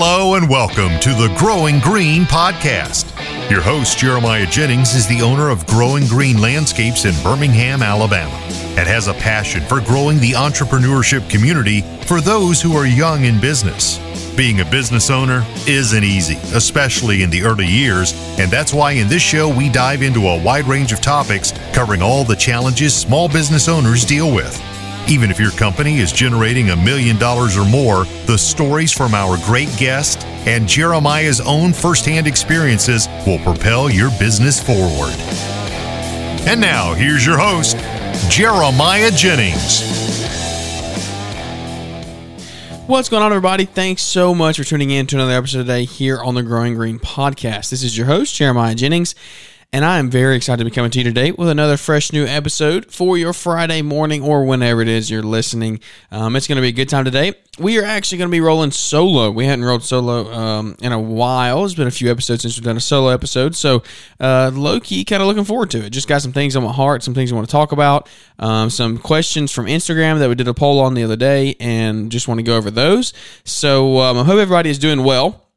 Hello and welcome to the Growing Green podcast. Your host, Jeremiah Jennings, is the owner of Growing Green Landscapes in Birmingham, Alabama, and has a passion for growing the entrepreneurship community for those who are young in business. Being a business owner isn't easy, especially in the early years, and that's why in this show we dive into a wide range of topics covering all the challenges small business owners deal with. Even if your company is generating a million dollars or more, the stories from our great guest and Jeremiah's own firsthand experiences will propel your business forward. And now, here's your host, Jeremiah Jennings. What's going on, everybody? Thanks so much for tuning in to another episode today here on the Growing Green podcast. This is your host, Jeremiah Jennings, and I am very excited to be coming to you today with another fresh new episode for your Friday morning or whenever it is you're listening. Um, it's going to be a good time today. We are actually going to be rolling solo. We hadn't rolled solo um, in a while. It's been a few episodes since we've done a solo episode. So, uh, low key, kind of looking forward to it. Just got some things on my heart, some things I want to talk about, um, some questions from Instagram that we did a poll on the other day, and just want to go over those. So, um, I hope everybody is doing well.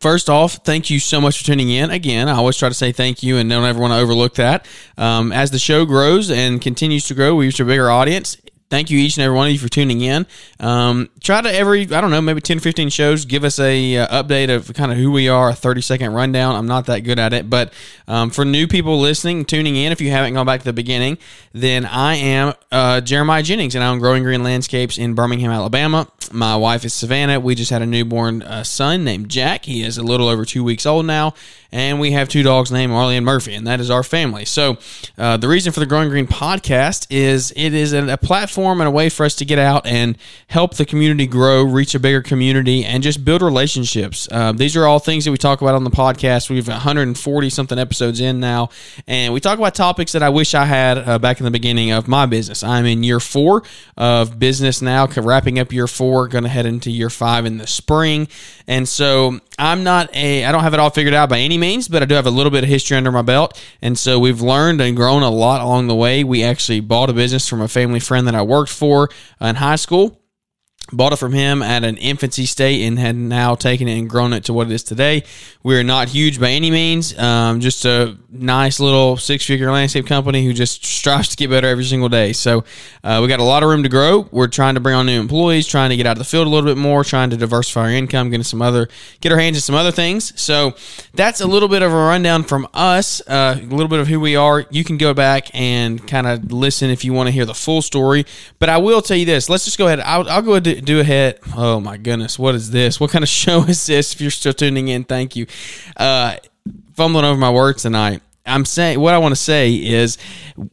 First off, thank you so much for tuning in. Again, I always try to say thank you and don't ever want to overlook that. Um, as the show grows and continues to grow, we reach a bigger audience thank you each and every one of you for tuning in. Um, try to every, I don't know, maybe 10 15 shows, give us a uh, update of kind of who we are, a 30 second rundown. I'm not that good at it, but um, for new people listening, tuning in, if you haven't gone back to the beginning, then I am uh, Jeremiah Jennings and I own Growing Green Landscapes in Birmingham, Alabama. My wife is Savannah. We just had a newborn uh, son named Jack. He is a little over two weeks old now and we have two dogs named Marley and Murphy, and that is our family. So, uh, the reason for the Growing Green podcast is it is a, platform and a way for us to get out and help the community grow, reach a bigger community, and just build relationships. Uh, these are all things that we talk about on the podcast. We've 140 something episodes in now, and we talk about topics that I wish I had uh, back in the beginning of my business. I'm in year four of business now, wrapping up year four, going to head into year five in the spring, and so I'm not a, I don't have it all figured out by any means, but I do have a little bit of history under my belt. And so we've learned and grown a lot along the way. We actually bought a business from a family friend that I worked for in high school bought it from him at an infancy state and had now taken it and grown it to what it is today. We are not huge by any means, um, just a nice little six figure landscape company who just strives to get better every single day. So uh, we got a lot of room to grow. We're trying to bring on new employees, trying to get out of the field a little bit more, trying to diversify our income, getting some other, get our hands in some other things. So that's a little bit of a rundown from us, uh, a little bit of who we are. You can go back and kind of listen if you want to hear the full story. But I will tell you this. Let's just go ahead. I'll, I'll go ahead do a hit. Oh my goodness, what is this? What kind of show is this? If you're still tuning in, thank you. Uh, fumbling over my words tonight. I'm saying what I want to say is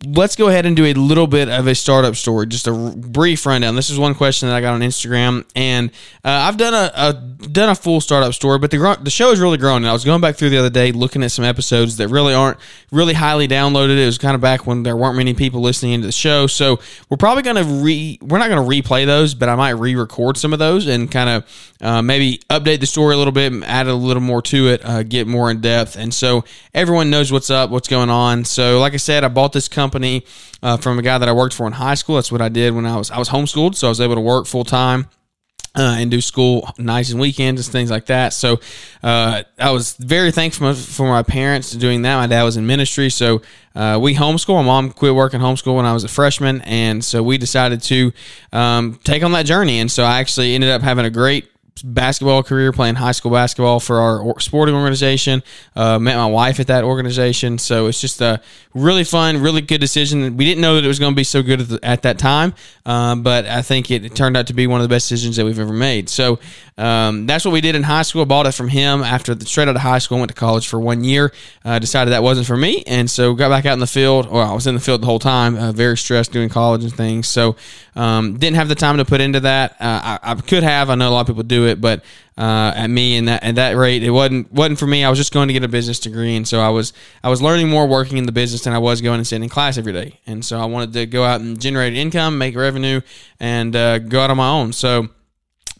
let's go ahead and do a little bit of a startup story, just a brief rundown. This is one question that I got on Instagram, and uh, I've done a, a, done a full startup story, but the the show is really growing. And I was going back through the other day, looking at some episodes that really aren't really highly downloaded. It was kind of back when there weren't many people listening into the show, so we're probably going to re we're not going to replay those, but I might re-record some of those and kind of uh, maybe update the story a little bit, add a little more to it, uh, get more in depth, and so everyone knows what's up, what's going on. So, like I said, I bought this company uh, from a guy that I worked for in high school. That's what I did when I was I was homeschooled, so I was able to work full time. Uh, and do school nights and weekends and things like that. So uh, I was very thankful for my parents doing that. My dad was in ministry, so uh, we homeschool. My mom quit working homeschool when I was a freshman, and so we decided to um, take on that journey. And so I actually ended up having a great basketball career playing high school basketball for our sporting organization. Uh, met my wife at that organization, so it's just a really fun, really good decision. We didn't know that it was going to be so good at, the, at that time, uh, but I think it, it, turned out to be one of the best decisions that we've ever made. So um, that's what we did in high school. Bought it from him after the, straight out of high school. Went to college for one year. Uh, decided that wasn't for me, and so got back out in the field. Well, I was in the field the whole time. Uh, very stressed doing college and things. So um, didn't have the time to put into that. Uh, I, I, could have. I know a lot of people do it, but uh, at me and that at that rate, it wasn't wasn't for me. I was just going to get a business degree, and so I was I was learning more working in the business than I was going and sitting in class every day. And so I wanted to go out and generate income, make revenue, and uh, go out on my own. So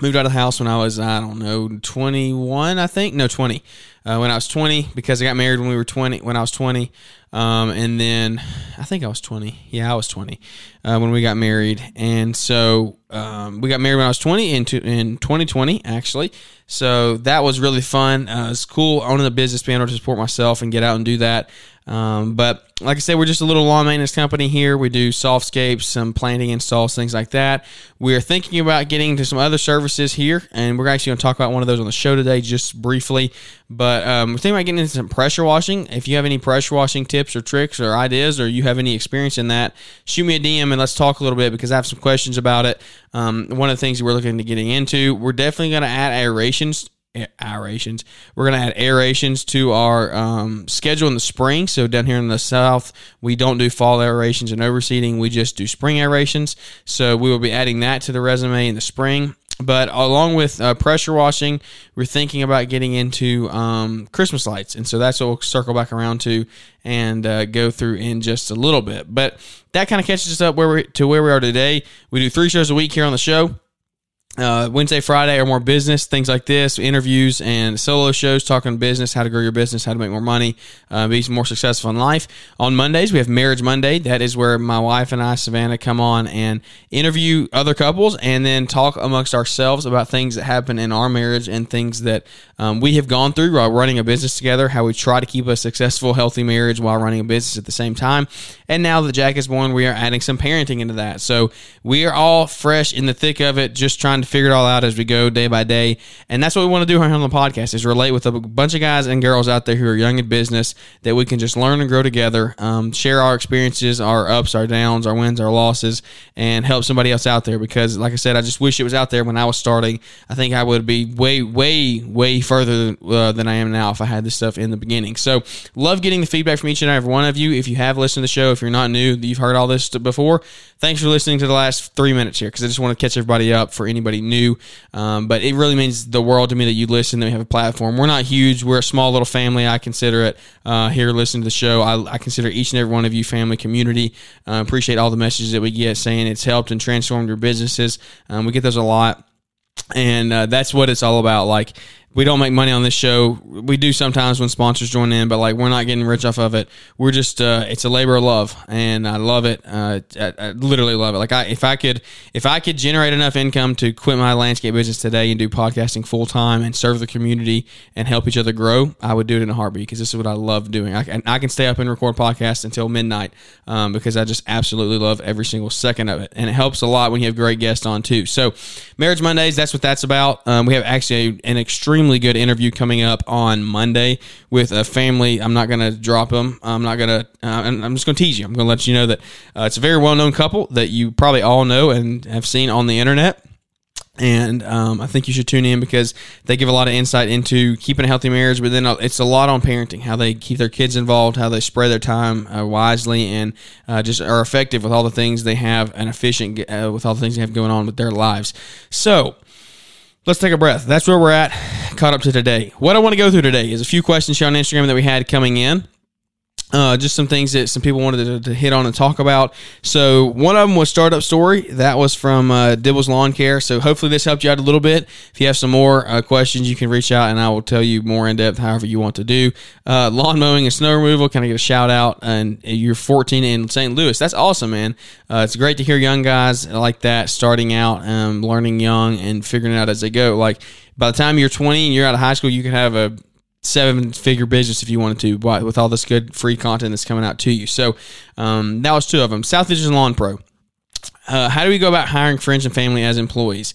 moved out of the house when I was I don't know 21 I think no 20 uh, when I was 20 because I got married when we were 20 when I was 20 um, and then I think I was 20 yeah I was 20 uh, when we got married, and so um, we got married when I was 20 in, in 2020 actually. So that was really fun. Uh, it's cool owning a business, being able to support myself and get out and do that. Um, but like I said, we're just a little lawn maintenance company here. We do softscapes, some planting installs, things like that. We are thinking about getting into some other services here, and we're actually going to talk about one of those on the show today, just briefly. But um, we're thinking about getting into some pressure washing. If you have any pressure washing tips or tricks or ideas, or you have any experience in that, shoot me a DM and let's talk a little bit because I have some questions about it. Um, one of the things we're looking to getting into, we're definitely going to add aerations aerations. We're going to add aerations to our um, schedule in the spring. So down here in the south, we don't do fall aerations and overseeding. We just do spring aerations. So we will be adding that to the resume in the spring. But along with uh, pressure washing, we're thinking about getting into um, Christmas lights, and so that's what we'll circle back around to and uh, go through in just a little bit. But that kind of catches us up where we to where we are today. We do three shows a week here on the show uh, Wednesday, Friday are more business things like this, interviews and solo shows talking business, how to grow your business, how to make more money, uh, be more successful in life. On Mondays, we have Marriage Monday. That is where my wife and I, Savannah, come on and interview other couples and then talk amongst ourselves about things that happen in our marriage and things that um, we have gone through while running a business together, how we try to keep a successful, healthy marriage while running a business at the same time. And now that Jack is born, we are adding some parenting into that. So we are all fresh in the thick of it, just trying to figure it all out as we go day by day. And that's what we want to do here on the podcast is relate with a bunch of guys and girls out there who are young in business that we can just learn and grow together, um, share our experiences, our ups, our downs, our wins, our losses, and help somebody else out there. Because, like I said, I just wish it was out there when I was starting. I think I would be way, way, way further uh, than I am now if I had this stuff in the beginning. So, love getting the feedback from each and every one of you. If you have listened to the show, if you're not new, you've heard all this before, thanks for listening to the last three minutes here because I just want to catch everybody up for anybody new. Um, but it really means the world to me that you listen, that we have a platform. We're not huge, we're a small little family. I consider it uh, here listening to the show. I, I, consider each and every one of you family, community. Uh, appreciate all the messages that we get saying it's helped and transformed your businesses. Um, we get those a lot and uh, that's what it's all about. Like we don't make money on this show. We do sometimes when sponsors join in, but like we're not getting rich off of it. We're just uh, it's a labor of love, and I love it. Uh, I, I, literally love it. Like I, if I could, if I could generate enough income to quit my landscape business today and do podcasting full time and serve the community and help each other grow, I would do it in a heartbeat because this is what I love doing. I can, I can stay up and record podcasts until midnight um, because I just absolutely love every single second of it, and it helps a lot when you have great guests on too. So, Marriage Mondays, that's what that's about. Um, we have actually an extreme extremely good interview coming up on Monday with a family. I'm not going to drop them. I'm not going to, uh, I'm just going to tease you. I'm going to let you know that uh, it's a very well known couple that you probably all know and have seen on the internet. And um, I think you should tune in because they give a lot of insight into keeping a healthy marriage, but then uh, it's a lot on parenting, how they keep their kids involved, how they spread their time uh, wisely, and uh, just are effective with all the things they have and efficient uh, with all the things they have going on with their lives. So, let's take a breath. That's where we're at. Caught up to today. What I want to go through today is a few questions here on Instagram that we had coming in. Uh, just some things that some people wanted to, to, hit on and talk about. So one of them was startup story. That was from uh, Dibbles Lawn Care. So hopefully this helped you out a little bit. If you have some more uh, questions, you can reach out and I will tell you more in depth, however you want to do. Uh, lawn mowing and snow removal. Kind of get a shout out. And you're 14 in St. Louis. That's awesome, man. Uh, it's great to hear young guys like that starting out, um, learning young and figuring out as they go. Like by the time you're 20 and you're out of high school, you can have a seven figure business if you wanted to with all this good free content that's coming out to you. So um, that was two of them. South Vision Lawn Pro. Uh, how do we go about hiring friends and family as employees?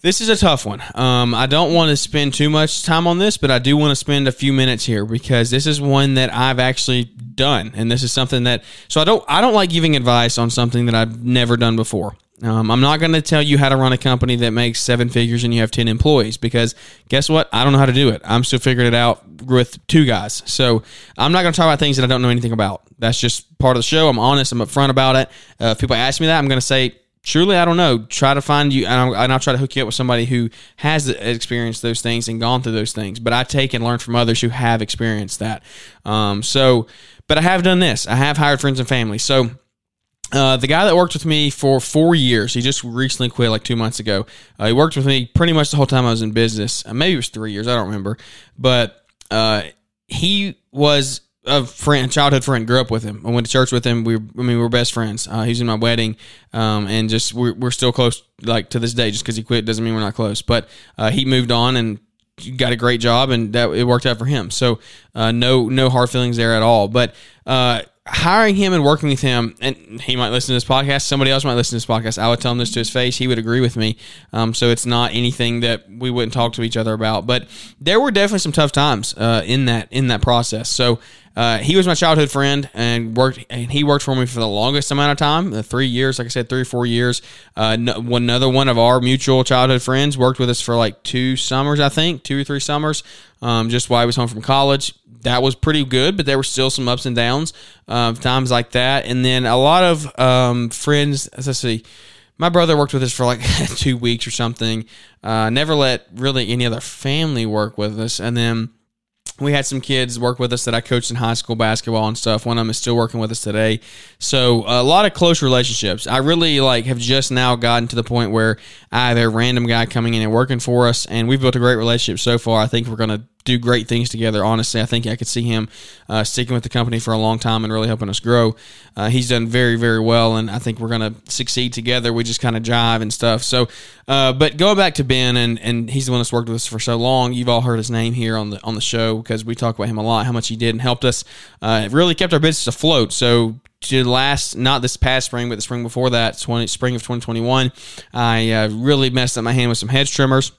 This is a tough one. Um, I don't want to spend too much time on this, but I do want to spend a few minutes here because this is one that I've actually done, and this is something that. So I don't. I don't like giving advice on something that I've never done before. Um, I'm not going to tell you how to run a company that makes seven figures and you have 10 employees because guess what? I don't know how to do it. I'm still figuring it out with two guys. So I'm not going to talk about things that I don't know anything about. That's just part of the show. I'm honest. I'm upfront about it. Uh, if people ask me that, I'm going to say, truly, I don't know. Try to find you, and I'll, and I'll, try to hook you up with somebody who has experienced those things and gone through those things. But I take and learn from others who have experienced that. Um, so, but I have done this. I have hired friends and family. So, uh, the guy that worked with me for four years, he just recently quit like two months ago. Uh, he worked with me pretty much the whole time I was in business. Uh, maybe it was three years, I don't remember. But uh, he was a friend, childhood friend, grew up with him. I went to church with him. We, I mean, we were best friends. Uh, he was in my wedding, um, and just we're, we're still close, like to this day. Just because he quit doesn't mean we're not close. But uh, he moved on and got a great job, and that it worked out for him. So uh, no no hard feelings there at all. But uh, hiring him and working with him, and he might listen to this podcast. Somebody else might listen to this podcast. I would tell him this to his face. He would agree with me. Um, so it's not anything that we wouldn't talk to each other about. But there were definitely some tough times uh, in that in that process. So uh, he was my childhood friend and worked and he worked for me for the longest amount of time the three years like i said three or four years. Uh, no, another one of our mutual childhood friends worked with us for like two summers i think two or three summers um, just while i was home from college. That was pretty good but there were still some ups and downs uh, times like that. And then a lot of um, friends let's see my brother worked with us for like two weeks or something. Uh, never let really any other family work with us. And then we had some kids work with us that I coached in high school basketball and stuff. One of them is still working with us today. So a lot of close relationships. I really like have just now gotten to the point where I have a random guy coming in and working for us, and we've built a great relationship so far. I think we're going to do great things together. Honestly, I think I could see him uh, sticking with the company for a long time and really helping us grow. Uh, he's done very, very well, and I think we're going to succeed together. We just kind of jive and stuff. So, uh, but going back to Ben, and and he's the one that's worked with us for so long. You've all heard his name here on the on the show because we talk about him a lot, how much he did and helped us. Uh, it really kept our business afloat. So to last not this past spring but the spring before that 20 spring of 2021 i uh, really messed up my hand with some hedge trimmers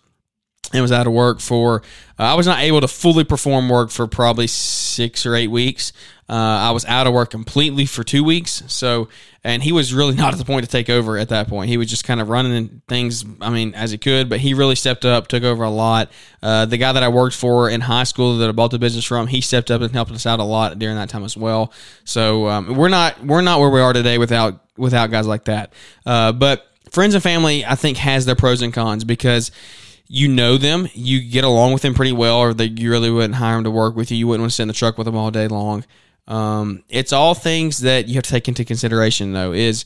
and was out of work for uh, i was not able to fully perform work for probably six or eight weeks. Uh, i was out of work completely for two weeks. So and he was really not at the point to take over at that point. He was just kind of running things i mean as he could but he really stepped up took over a lot. Uh, the guy that i worked for in high school that i bought the business from he stepped up and helped us out a lot during that time as well. So um, we're not we're not where we are today without without guys like that. Uh, but friends and family i think has their pros and cons because you know them, you get along with them pretty well, or that you really wouldn't hire them to work with you. You wouldn't want to sit in the truck with them all day long. Um, it's all things that you have to take into consideration, though. Is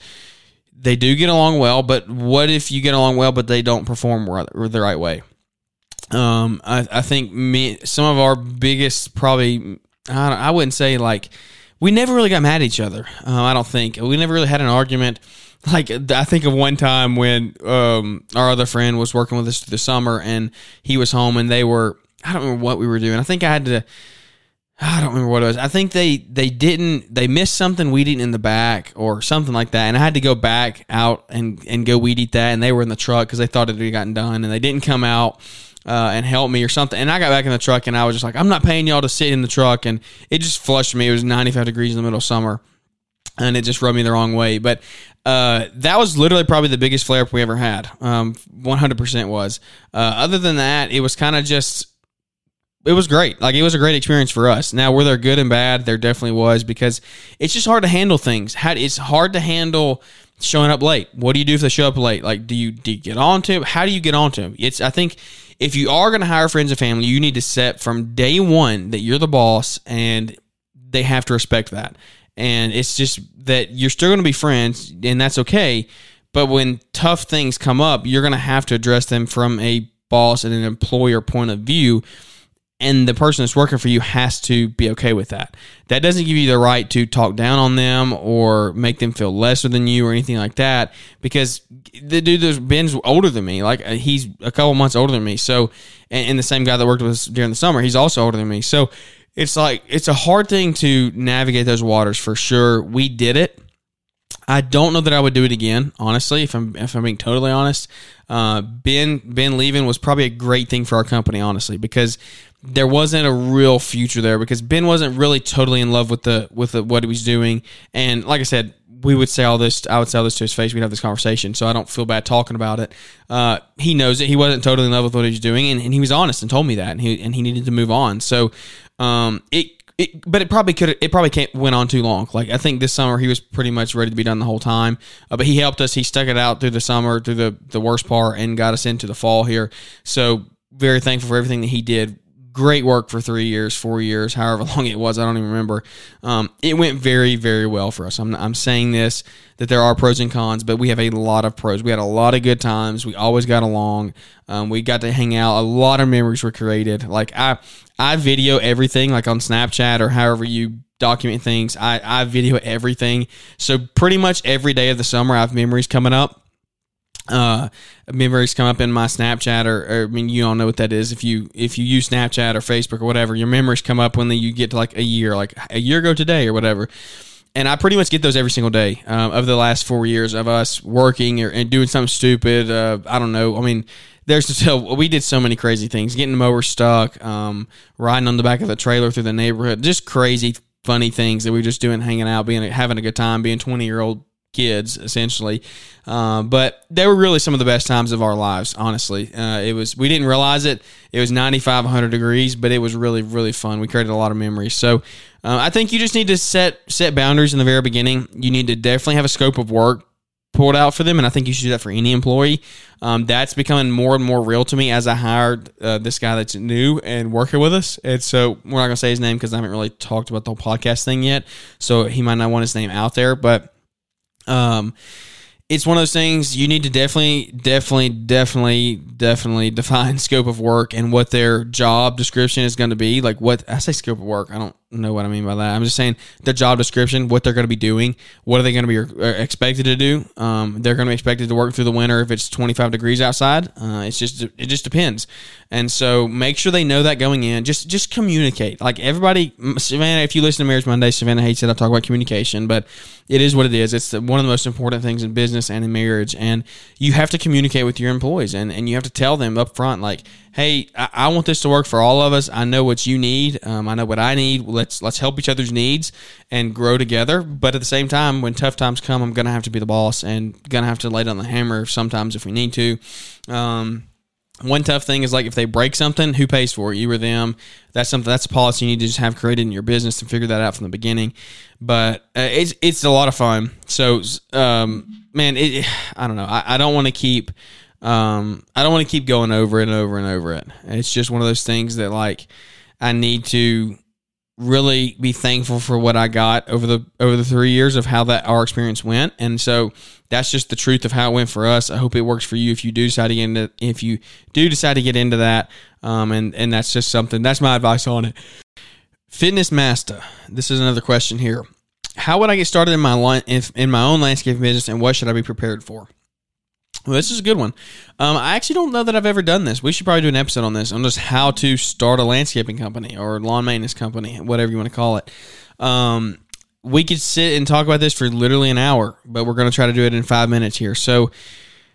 they do get along well, but what if you get along well, but they don't perform the right way? Um, I, I think me, some of our biggest probably, I, I wouldn't say like we never really got mad at each other. Uh, I don't think we never really had an argument like I think of one time when um, our other friend was working with us through the summer and he was home and they were I don't remember what we were doing. I think I had to I don't remember what it was. I think they they didn't they missed something weed eating in the back or something like that, and I had to go back out and and go weed eat that, and they were in the truck because they thought it had gotten done, and they didn't come out. Uh, and help me or something. And I got back in the truck and I was just like, I'm not paying y'all to sit in the truck. And it just flushed me. It was 95 degrees in the middle of summer and it just rubbed me the wrong way. But uh, that was literally probably the biggest flare up we ever had. Um, 100% was. Uh, other than that, it was kind of just. It was great. Like it was a great experience for us. Now, were there good and bad? There definitely was because it's just hard to handle things. It's hard to handle showing up late. What do you do if they show up late? Like, do you do you get on to them? How do you get on to them? It's I think if you are going to hire friends and family, you need to set from day one that you're the boss and they have to respect that and it's just that you're still going to be friends and that's okay. But when tough things come up you're going to have to address them from a boss and an employer point of view. And the person that's working for you has to be okay with that. That doesn't give you the right to talk down on them or make them feel lesser than you or anything like that because the dude ben's older than me like uh, he's a couple months older than me. So and, and the same guy that worked with us during the summer he's also older than me. So it's like it's a hard thing to navigate those waters for sure. We did it. I don't know that I would do it again, honestly. If I'm if I'm being totally honest, uh, Ben Ben leaving was probably a great thing for our company, honestly, because there wasn't a real future there because Ben wasn't really totally in love with the with the, what he was doing, and like I said, we would say all this. I would say all this to his face. We'd have this conversation, so I don't feel bad talking about it. Uh, he knows it. He wasn't totally in love with what he was doing, and, and he was honest and told me that, and he and he needed to move on. So um, it it, but it probably could it probably can't went on too long. Like I think this summer he was pretty much ready to be done the whole time. Uh, but he helped us. He stuck it out through the summer, through the the worst part, and got us into the fall here. So very thankful for everything that he did great work for three years, four years, however long it was. I don't even remember. Um, it went very, very well for us. I'm, I'm saying this that there are pros and cons, but we have a lot of pros. We had a lot of good times. We always got along. Um, we got to hang out. A lot of memories were created. Like I, I video everything like on Snapchat or however you document things. I, I video everything. So pretty much every day of the summer, I have memories coming up uh memories come up in my snapchat or, or, i mean you all know what that is. If you if you use snapchat or facebook or whatever your memories come up when you get to like a year like a year ago today or whatever. And i pretty much get those every single day um, of the last four years of us working or, and doing something stupid uh, i don't know. I mean there's still we did so many crazy things getting the mower stuck um, riding on the back of the trailer through the neighborhood just crazy funny things that we are just doing hanging out being having a good time being 20 year old kids essentially. Uh, but they were really some of the best times of our lives. Honestly, uh, it was we didn't realize it. It was 9500 degrees, but it was really really fun. We created a lot of memories. So uh, I think you just need to set set boundaries in the very beginning. You need to definitely have a scope of work pulled out for them, and I think you should do that for any employee. Um, that's becoming more and more real to me as I hired uh, this guy that's new and working with us. And so we're not gonna say his name because I haven't really talked about the whole podcast thing yet. So he might not want his name out there, but um, it's one of those things you need to definitely, definitely, definitely, definitely define scope of work and what their job description is going to be. Like what I say, scope of work. I don't know what I mean by that. I'm just saying the job description, what they're going to be doing, what are they going to be uh, expected to do. Um, they're going to be expected to work through the winter if it's 25 degrees outside. Uh, it's just it just depends, and so make sure they know that going in. Just just communicate. Like everybody, Savannah. If you listen to Marriage Monday, Savannah hates it. I talk about communication, but it is what it is. It's one of the most important things in business and in marriage, and you have to communicate with your employees, and and you have to tell them up front, like hey, I, I, want this to work for all of us. I know what you need. Um, I know what I need. Let's let's help each other's needs and grow together. But at the same time, when tough times come, I'm gonna have to be the boss and gonna have to lay down the hammer sometimes if we need to. Um, one tough thing is like if they break something, who pays for it? You or them. That's something. That's a policy you need to just have created in your business and figure that out from the beginning. But uh, it's it's a lot of fun. So, um, man, it, I don't know. I, I don't want to keep um, I don't want to keep going over and over and over it. It's just one of those things that like I need to really be thankful for what I got over the over the three years of how that our experience went, and so that's just the truth of how it went for us. I hope it works for you if you do decide to get into if you do decide to get into that, um, and and that's just something that's my advice on it. Fitness Master, this is another question here. How would I get started in my in my own landscape business, and what should I be prepared for? Well, this is a good one. Um, I actually don't know that I've ever done this. We should probably do an episode on this, on just how to start a landscaping company or lawn maintenance company, whatever you want to call it. Um, we could sit and talk about this for literally an hour, but we're going to try to do it in five minutes here. So,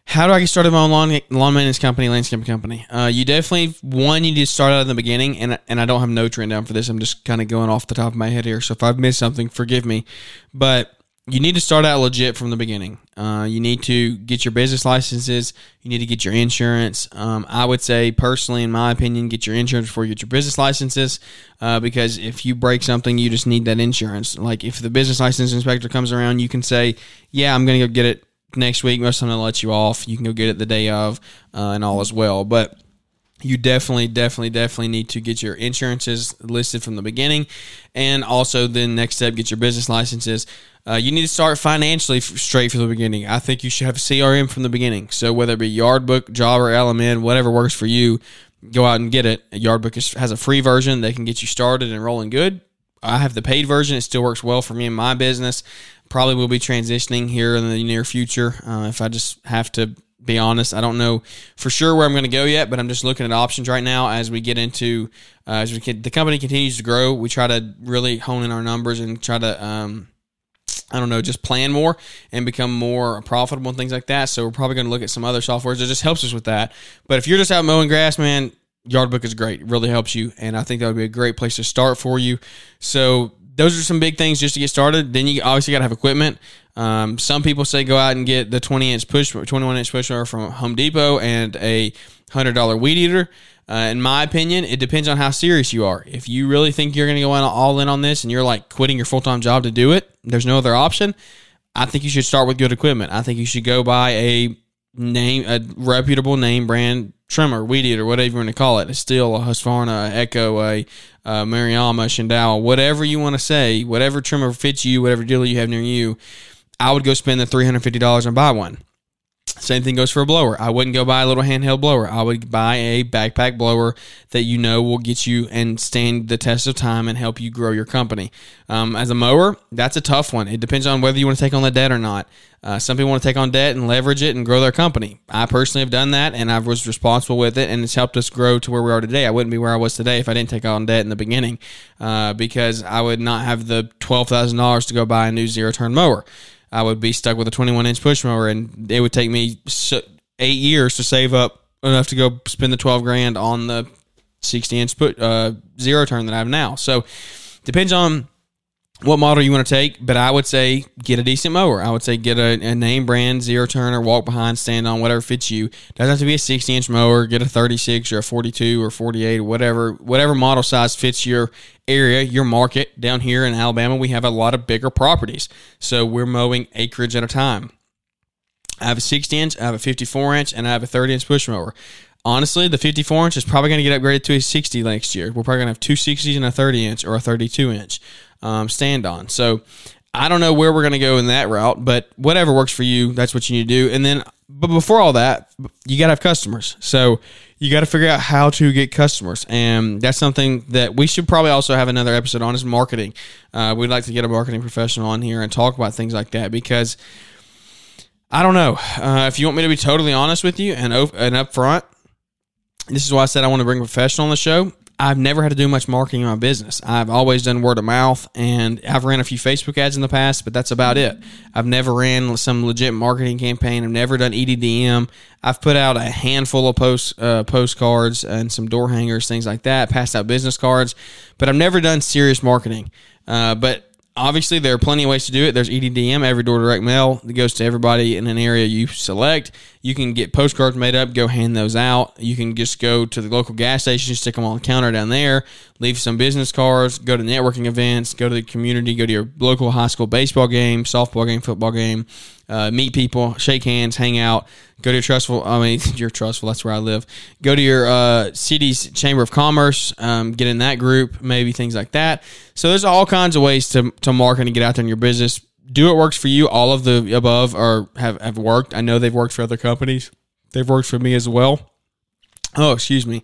how do I get started my own lawn, lawn maintenance company, landscaping company? Uh, you definitely one you need to start out in the beginning, and and I don't have notes written down for this. I'm just kind of going off the top of my head here. So if I've missed something, forgive me. But you need to start out legit from the beginning. Uh, you need to get your business licenses. You need to get your insurance. Um, I would say, personally, in my opinion, get your insurance before you get your business licenses uh, because if you break something, you just need that insurance. Like if the business license inspector comes around, you can say, "Yeah, I'm going to go get it next week." Most of them let you off. You can go get it the day of, uh, and all as well. But you definitely, definitely, definitely need to get your insurances listed from the beginning, and also then next step, get your business licenses. Uh, you need to start financially straight from the beginning. I think you should have a CRM from the beginning. So whether it be Yardbook, Jobber, LMN, whatever works for you, go out and get it. Yardbook is, has a free version that can get you started and rolling good. I have the paid version. It still works well for me in my business. Probably will be transitioning here in the near future. Uh, if I just have to be honest. I don't know for sure where I'm going to go yet, but I'm just looking at options right now as we get into uh, as we can, the company continues to grow. We try to really hone in our numbers and try to um, I don't know, just plan more and become more profitable and things like that. So we're probably going to look at some other softwares that just helps us with that. But if you're just out mowing grass, man, Yardbook is great. It really helps you, and I think that would be a great place to start for you. So those are some big things just to get started. Then you obviously got to have equipment. Um, some people say go out and get the 20 inch push, 21 inch push mower from Home Depot and a hundred dollar weed eater. Uh, in my opinion, it depends on how serious you are. If you really think you're going to go all in on this and you're like quitting your full time job to do it, there's no other option. I think you should start with good equipment. I think you should go buy a name, a reputable name brand trimmer, weed eater, whatever you want to call it. It's still a Husqvarna, a Echo, a, a Maruyama, Shindaiwa, whatever you want to say, whatever trimmer fits you, whatever dealer you have near you. I would go spend the three hundred fifty dollars and buy one. Same thing goes for a blower. I wouldn't go buy a little handheld blower. I would buy a backpack blower that you know will get you and stand the test of time and help you grow your company. Um, as a mower, that's a tough one. It depends on whether you want to take on the debt or not. Uh, some people want to take on debt and leverage it and grow their company. I personally have done that and I was responsible with it and it's helped us grow to where we are today. I wouldn't be where I was today if I didn't take on debt in the beginning uh, because I would not have the $12,000 to go buy a new zero turn mower. I would be stuck with a 21 inch push mower, and it would take me eight years to save up enough to go spend the 12 grand on the 60 inch put uh, zero turn that I have now. So depends on what model you want to take, but I would say get a decent mower. I would say get a, a name brand zero turn or walk behind, stand on, whatever fits you. Doesn't have to be a 60 inch mower. Get a 36 or a 42 or 48 or whatever, whatever model size fits your area, your market. Down here in Alabama, we have a lot of bigger properties. So we're mowing acreage at a time. I have a 60 inch, I have a 54 inch, and I have a 30 inch push mower. Honestly, the 54 inch is probably going to get upgraded to a 60 next year. We're probably going to have two 60s and a 30 inch or a 32 inch um, stand on. So I don't know where we're going to go in that route, but whatever works for you, that's what you need to do. And then, but before all that, you got to have customers. So you got to figure out how to get customers, and that's something that we should probably also have another episode on is marketing. Uh, we'd like to get a marketing professional on here and talk about things like that because I don't know uh, if you want me to be totally honest with you and and upfront. This is why I said I want to bring a professional on the show. I've never had to do much marketing in my business. I've always done word of mouth and I've ran a few Facebook ads in the past, but that's about it. I've never ran some legit marketing campaign. I've never done EDDM. I've put out a handful of post uh, postcards and some door hangers, things like that, passed out business cards, but I've never done serious marketing. Uh, but obviously there are plenty of ways to do it. There's EDDM, every door direct mail that goes to everybody in an area you select. You can get postcards made up, go hand those out. You can just go to the local gas station, stick them on the counter down there, leave some business cards, go to networking events, go to the community, go to your local high school baseball game, softball game, football game, uh, meet people, shake hands, hang out, go to your Trussville. I mean, your Trussville. That's where I live. Go to your uh, city's chamber of commerce. Um, get in that group. Maybe things like that. So there's all kinds of ways to to market and get out there in your business. Do what works for you. All of the above are have have worked. I know they've worked for other companies. They've worked for me as well. Oh, excuse me.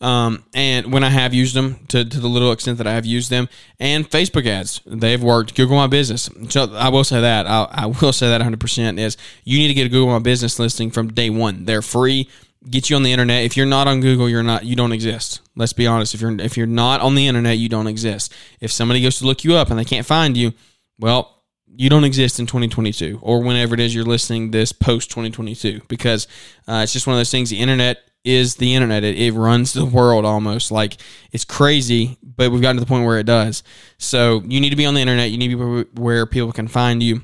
Um, and when I have used them to, to the little extent that I have used them, and Facebook ads, they've worked. Google My Business. So I will say that. I, I will say that 100% is you need to get a Google My Business listing from day one. They're free. Get you on the internet. If you're not on Google, you're not. You don't exist. Let's be honest. If you're if you're not on the internet, you don't exist. If somebody goes to look you up and they can't find you, well, you don't exist in 2022 or whenever it is you're listening this post 2022 because uh, it's just one of those things. The internet is the internet. It, it runs the world almost. Like it's crazy, but we've gotten to the point where it does. So you need to be on the internet. You need to be where people can find you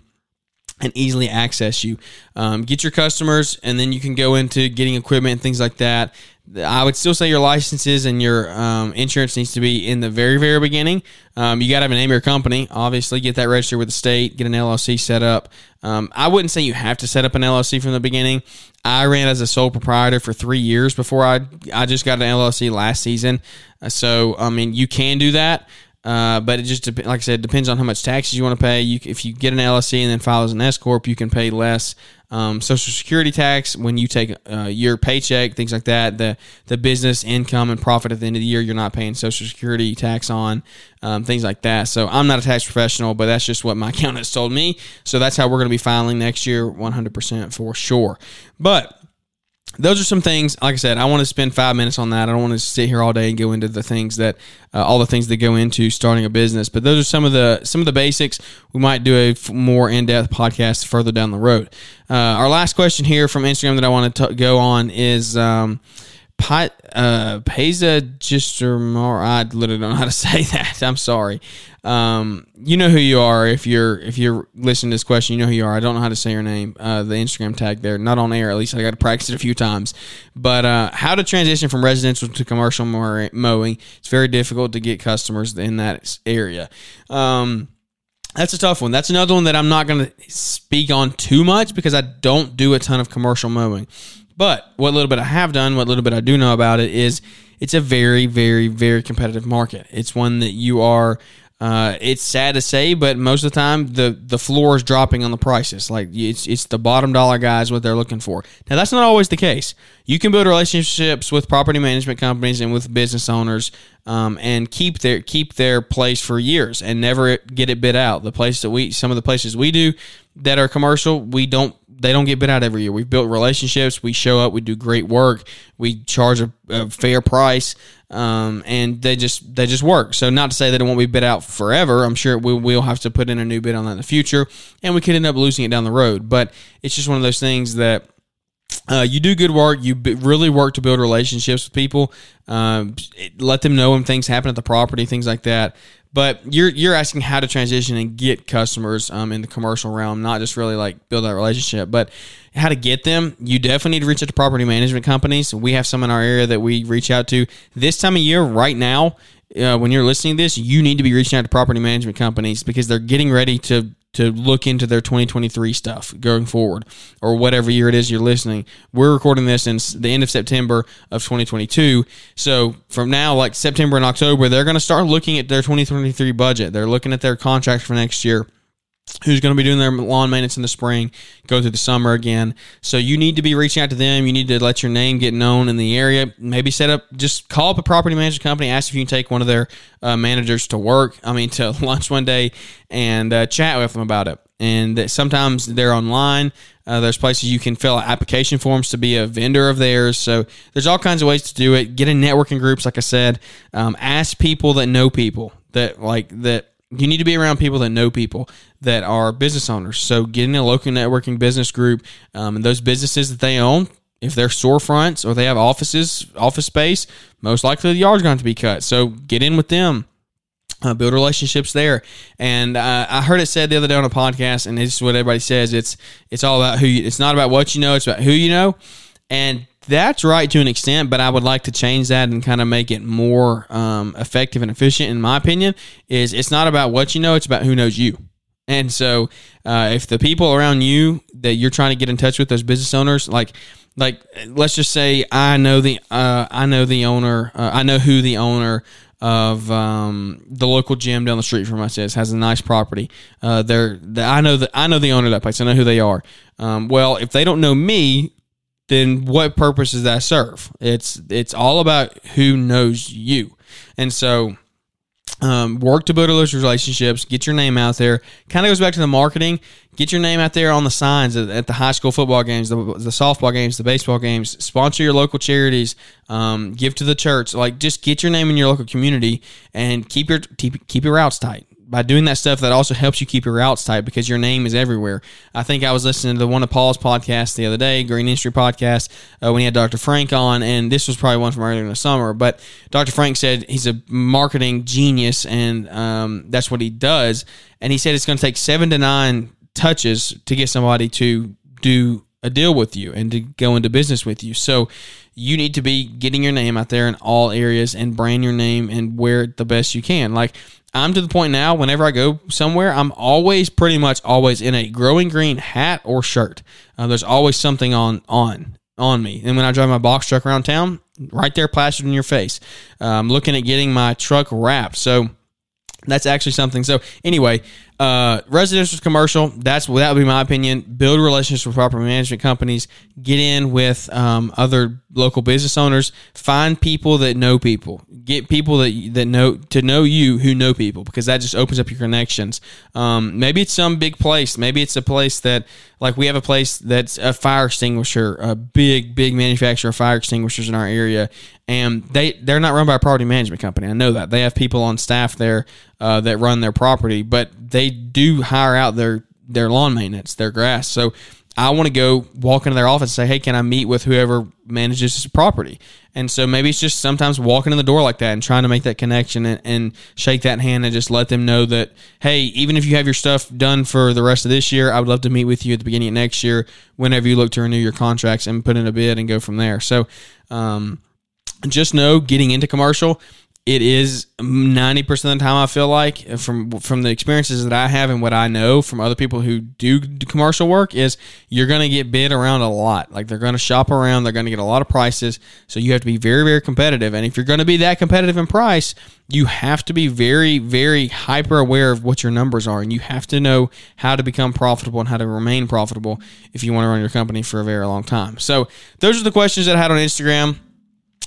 and easily access you. Um, get your customers, and then you can go into getting equipment and things like that. I would still say your licenses and your um, insurance needs to be in the very, very beginning. Um, you got to have a name of your company. Obviously, get that registered with the state, get an LLC set up. Um, I wouldn't say you have to set up an LLC from the beginning. I ran as a sole proprietor for three years before I I just got an LLC last season. Uh, so I mean, you can do that. Uh, but it just like I said, depends on how much taxes you want to pay. You, if you get an LLC and then file as an S corp, you can pay less um, Social Security tax when you take uh, your paycheck, things like that. The the business income and profit at the end of the year, you're not paying Social Security tax on um, things like that. So I'm not a tax professional, but that's just what my accountants told me. So that's how we're going to be filing next year, 100% for sure. But those are some things like i said i want to spend five minutes on that i don't want to sit here all day and go into the things that uh, all the things that go into starting a business but those are some of the some of the basics we might do a more in-depth podcast further down the road uh, our last question here from instagram that i want to go on is um, Pi, uh, Pesa more. I literally don't know how to say that. I'm sorry. Um, you know who you are if you're if you're listening to this question. You know who you are. I don't know how to say your name. Uh, the Instagram tag there, not on air. At least I got to practice it a few times. But uh, how to transition from residential to commercial mowing? It's very difficult to get customers in that area. Um, that's a tough one. That's another one that I'm not going to speak on too much because I don't do a ton of commercial mowing. But what little bit I have done, what little bit I do know about it is it's a very, very, very competitive market. It's one that you are uh, it's sad to say, but most of the time the the floor is dropping on the prices. Like it's it's the bottom dollar guys what they're looking for. Now that's not always the case. You can build relationships with property management companies and with business owners, um, and keep their keep their place for years and never get it bid out. The place that we some of the places we do that are commercial, we don't they don't get bid out every year. We've built relationships. We show up. We do great work. We charge a, a fair price, um, and they just they just work. So not to say that it won't be bid out forever. I'm sure we will have to put in a new bid on that in the future, and we could end up losing it down the road. But it's just one of those things that. Uh, you do good work. You b- really work to build relationships with people. Um, let them know when things happen at the property, things like that. But you're you're asking how to transition and get customers um, in the commercial realm, not just really like build that relationship, but how to get them. You definitely need to reach out to property management companies. We have some in our area that we reach out to this time of year. Right now, uh, when you're listening to this, you need to be reaching out to property management companies because they're getting ready to to look into their 2023 stuff going forward or whatever year it is you're listening. We're recording this in the end of September of 2022. So from now, like September and October, they're going to start looking at their 2023 budget. They're looking at their contracts for next year who's going to be doing their lawn maintenance in the spring, go through the summer again. So you need to be reaching out to them. You need to let your name get known in the area. Maybe set up, just call up a property management company, ask if you can take one of their uh, managers to work. I mean, to lunch one day and uh, chat with them about it. And sometimes they're online. Uh, there's places you can fill out application forms to be a vendor of theirs. So there's all kinds of ways to do it. Get in networking groups, like I said. Um, ask people that know people that like that you need to be around people that know people that are business owners. So getting a local networking business group um, and those businesses that they own, if they're storefronts or they have offices, office space, most likely the yard's going to be cut. So get in with them. Uh, build relationships there, and uh, I heard it said the other day on a podcast, and this is what everybody says: it's it's all about who. You, it's not about what you know; it's about who you know. And that's right to an extent, but I would like to change that and kind of make it more um, effective and efficient. In my opinion, is it's not about what you know; it's about who knows you. And so, uh, if the people around you that you're trying to get in touch with, those business owners, like like let's just say I know the uh, I know the owner, uh, I know who the owner of um, the local gym down the street from us is has a nice property. Uh, they're, they, I know that I know the owner of that place. I know who they are. Um, well, if they don't know me, then what purpose does that serve? It's it's all about who knows you, and so um, work to build those relationships, get your name out there. Kind of goes back to the marketing. Get your name out there on the signs at, the high school football games, the, the, softball games, the baseball games. Sponsor your local charities. Um, give to the church. Like just get your name in your local community and keep your keep, keep your routes tight by doing that stuff, that also helps you keep your routes tight because your name is everywhere. I think I was listening to the one of Paul's podcasts the other day, Green Industry Podcast, uh, when he had Dr. Frank on, and this was probably one from earlier in the summer. But Dr. Frank said he's a marketing genius, and um, that's what he does. And he said it's going to take seven to nine touches to get somebody to do a deal with you and to go into business with you. So you need to be getting your name out there in all areas and brand your name and wear it the best you can. Like I'm to the point now, whenever I go somewhere, I'm always pretty much always in a growing green hat or shirt. Uh, there's always something on on on me. And when I drive my box truck around town, right there plastered in your face. Uh, I'm looking at getting my truck wrapped. So that's actually something. So anyway, uh, residential commercial. That's that would be my opinion. Build relationships with property management companies. Get in with um, other local business owners. Find people that know people. Get people that that know to know you who know people because that just opens up your connections. Um, maybe it's some big place. Maybe it's a place that like we have a place that's a fire extinguisher, a big big manufacturer of fire extinguishers in our area, and they they're not run by a property management company. I know that they have people on staff there uh, that run their property, but they do hire out their their lawn maintenance, their grass. So I want to go walk into their office and say, "Hey, can I meet with whoever manages this property?" And so maybe it's just sometimes walking in the door like that and trying to make that connection and, and, shake that hand and just let them know that, hey, even if you have your stuff done for the rest of this year, I would love to meet with you at the beginning of next year whenever you look to renew your contracts and put in a bid and go from there. So, um, just know getting into commercial it is 90% of the time I feel like from from the experiences that I have and what I know from other people who do commercial work is you're going to get bid around a lot. Like they're going to shop around, they're going to get a lot of prices, so you have to be very very competitive. And if you're going to be that competitive in price, you have to be very very hyper aware of what your numbers are and you have to know how to become profitable and how to remain profitable if you want to run your company for a very long time. So, those are the questions that I had on Instagram.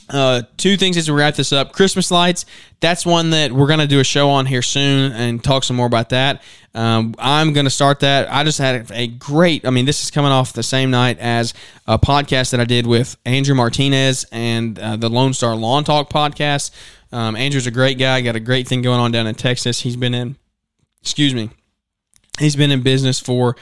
Uh, two things as we wrap this up Christmas lights. That's one that we're going to do a show on here soon and talk some more about that. Um, I'm going to start that. I just had a great, I mean, this is coming off the same night as a podcast that I did with Andrew Martinez and uh, the Lone Star Lawn Talk podcast. Um, Andrew's a great guy, got a great thing going on down in Texas. He's been in, excuse me, he's been in business for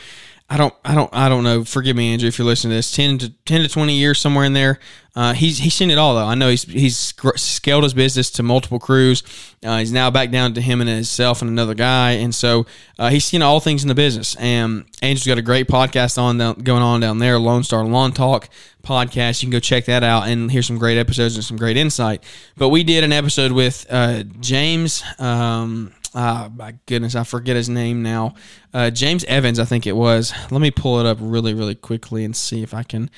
I don't, I don't, I don't know. Forgive me, Andrew, if you're listening to this. Ten to ten to twenty years, somewhere in there. Uh, he's he's seen it all though. I know he's he's scaled his business to multiple crews. Uh, he's now back down to him and himself and another guy, and so uh, he's seen all things in the business. And Andrew's got a great podcast on down, going on down there, Lone Star Lawn Talk podcast. You can go check that out and hear some great episodes and some great insight. But we did an episode with uh, James. Um, uh, my goodness, I forget his name now. Uh, James Evans, I think it was. Let me pull it up really, really quickly and see if I can.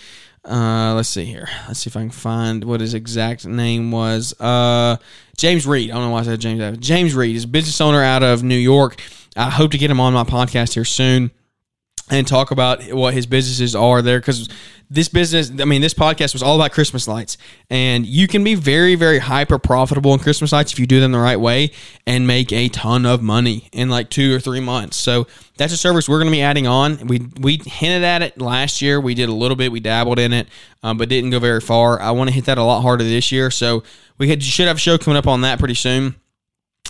Uh, let's see here. Let's see if I can find what his exact name was. Uh, James Reed. I don't know why I said James Evans. James Reed is a business owner out of New York. I hope to get him on my podcast here soon and talk about what his businesses are there because this business i mean this podcast was all about christmas lights. And you can be very very hyper profitable in christmas lights if you do them the right way and make a ton of money in like two or three months. So that's a service we're going to be adding on. We we hinted at it last year. We did a little bit. We dabbled in it um, but didn't go very far. I want to hit that a lot harder this year. So we should have a show coming up on that pretty soon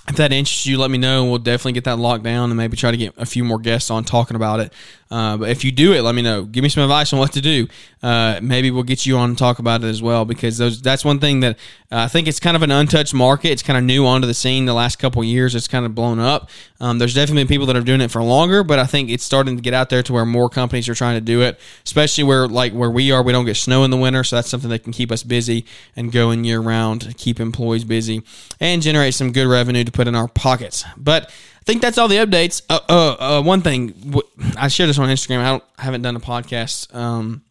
if that interests you, let me know, we'll definitely get that locked down and maybe try to get a few more guests on talking about it. Uh, but if you do it, let me know. Give me some advice on what to do. Uh, maybe we'll get you on and talk about it as well because those that's one thing that uh, I think it's kind of an untouched market. It's kind of new onto the scene the last couple years. It's kind of blown up. Um, there's definitely people that are doing it for longer, but I think it's starting to get out there to where more companies are trying to do it, especially where like where we are, we don't get snow in the winter, so that's something that can keep us busy and going year round, keep employees busy, and generate some good revenue put in our pockets. But I think that's all the updates. Uh, uh, uh, one thing I shared this on Instagram. I, I haven't done a podcast um,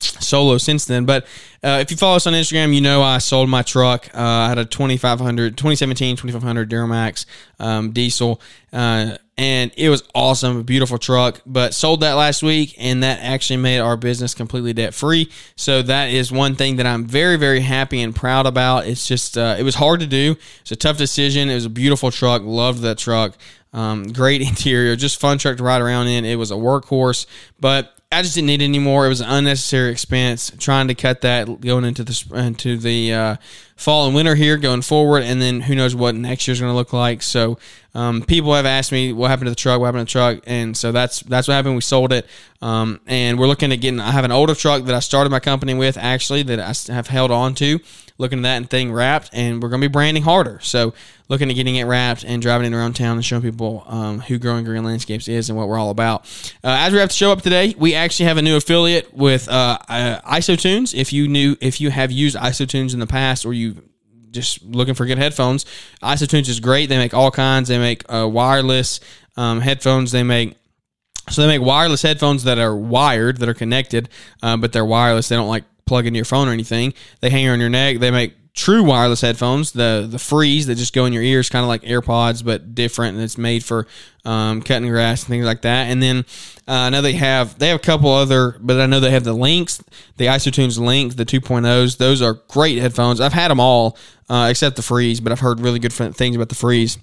solo since then, but uh, if you follow us on Instagram, you know I sold my truck. Uh, I had a 2500, 2017 2500 Duramax um, diesel, uh, and it was awesome, a beautiful truck. But sold that last week, and that actually made our business completely debt free. So that is one thing that I'm very, very happy and proud about. It's just uh, it was hard to do. It's a tough decision. It was a beautiful truck. Loved that truck. Um, great interior, just fun truck to ride around in. It was a workhorse, but I just didn't need it anymore. It was an unnecessary expense. Trying to cut that going into the into the uh, fall and winter here going forward, and then who knows what next year's going to look like. So um, people have asked me what happened to the truck, what happened to the truck, and so that's that's what happened. We sold it, um, and we're looking at getting. I have an older truck that I started my company with actually that I have held on to looking at that and thing wrapped, and we're going to be branding harder. So, looking at getting it wrapped and driving it around town and showing people um, who Growing Green Landscapes is and what we're all about. Uh, as we have to show up today, we actually have a new affiliate with uh, uh, IsoTunes. If you knew, if you have used IsoTunes in the past, or you just looking for good headphones, IsoTunes is great. They make all kinds. They make uh, wireless um, headphones. They make so they make wireless headphones that are wired, that are connected, uh, but they're wireless. They don't like plug into your phone or anything. They hang on your neck. They make true wireless headphones, the the freeze that just go in your ears, kind of like AirPods, but different, and it's made for um, cutting grass and things like that. And then uh, I know they have they have a couple other, but I know they have the links, the IsoTunes Link, the 2.0s. Those are great headphones. I've had them all uh, except the freeze, but I've heard really good things about the freeze.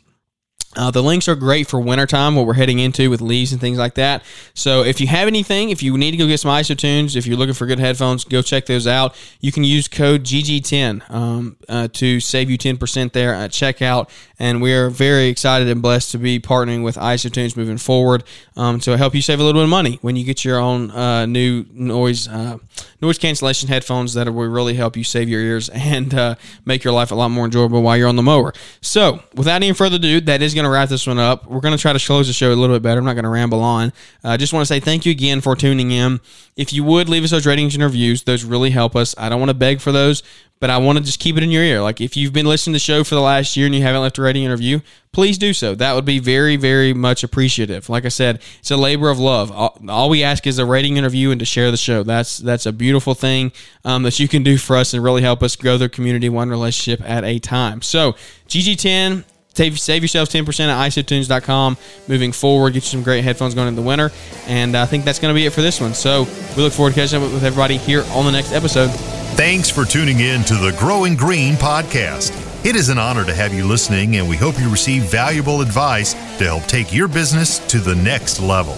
Uh, the links are great for wintertime, what we're heading into with leaves and things like that. So if you have anything, if you need to go get some IsoTunes, if you're looking for good headphones, go check those out. You can use code GG10 um, uh, to save you 10% there at checkout. And we are very excited and blessed to be partnering with IsoTunes moving forward um, to help you save a little bit of money when you get your own uh, new noise uh, noise cancellation headphones that will really help you save your ears and uh, make your life a lot more enjoyable while you're on the mower. So without any further ado, that is going to wrap this one up. We're going to try to close the show a little bit better. I'm not going to ramble on. I uh, just want to say thank you again for tuning in. If you would leave us those ratings and reviews, those really help us. I don't want to beg for those, but I want to just keep it in your ear. Like if you've been listening to the show for the last year and you haven't left a rating and review, please do so. That would be very, very much appreciative. Like I said, it's a labor of love. All, all we ask is a rating and review and to share the show. That's that's a beautiful thing um, that you can do for us and really help us grow the community one relationship at a time. So GG10 Save, save yourselves 10% at isotunes.com moving forward. Get you some great headphones going into the winter. And I think that's going to be it for this one. So we look forward to catching up with everybody here on the next episode. Thanks for tuning in to the Growing Green podcast. It is an honor to have you listening, and we hope you receive valuable advice to help take your business to the next level.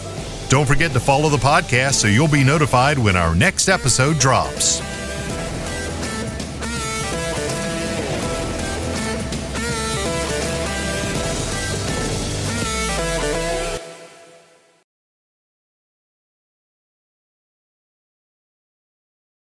Don't forget to follow the podcast so you'll be notified when our next episode drops.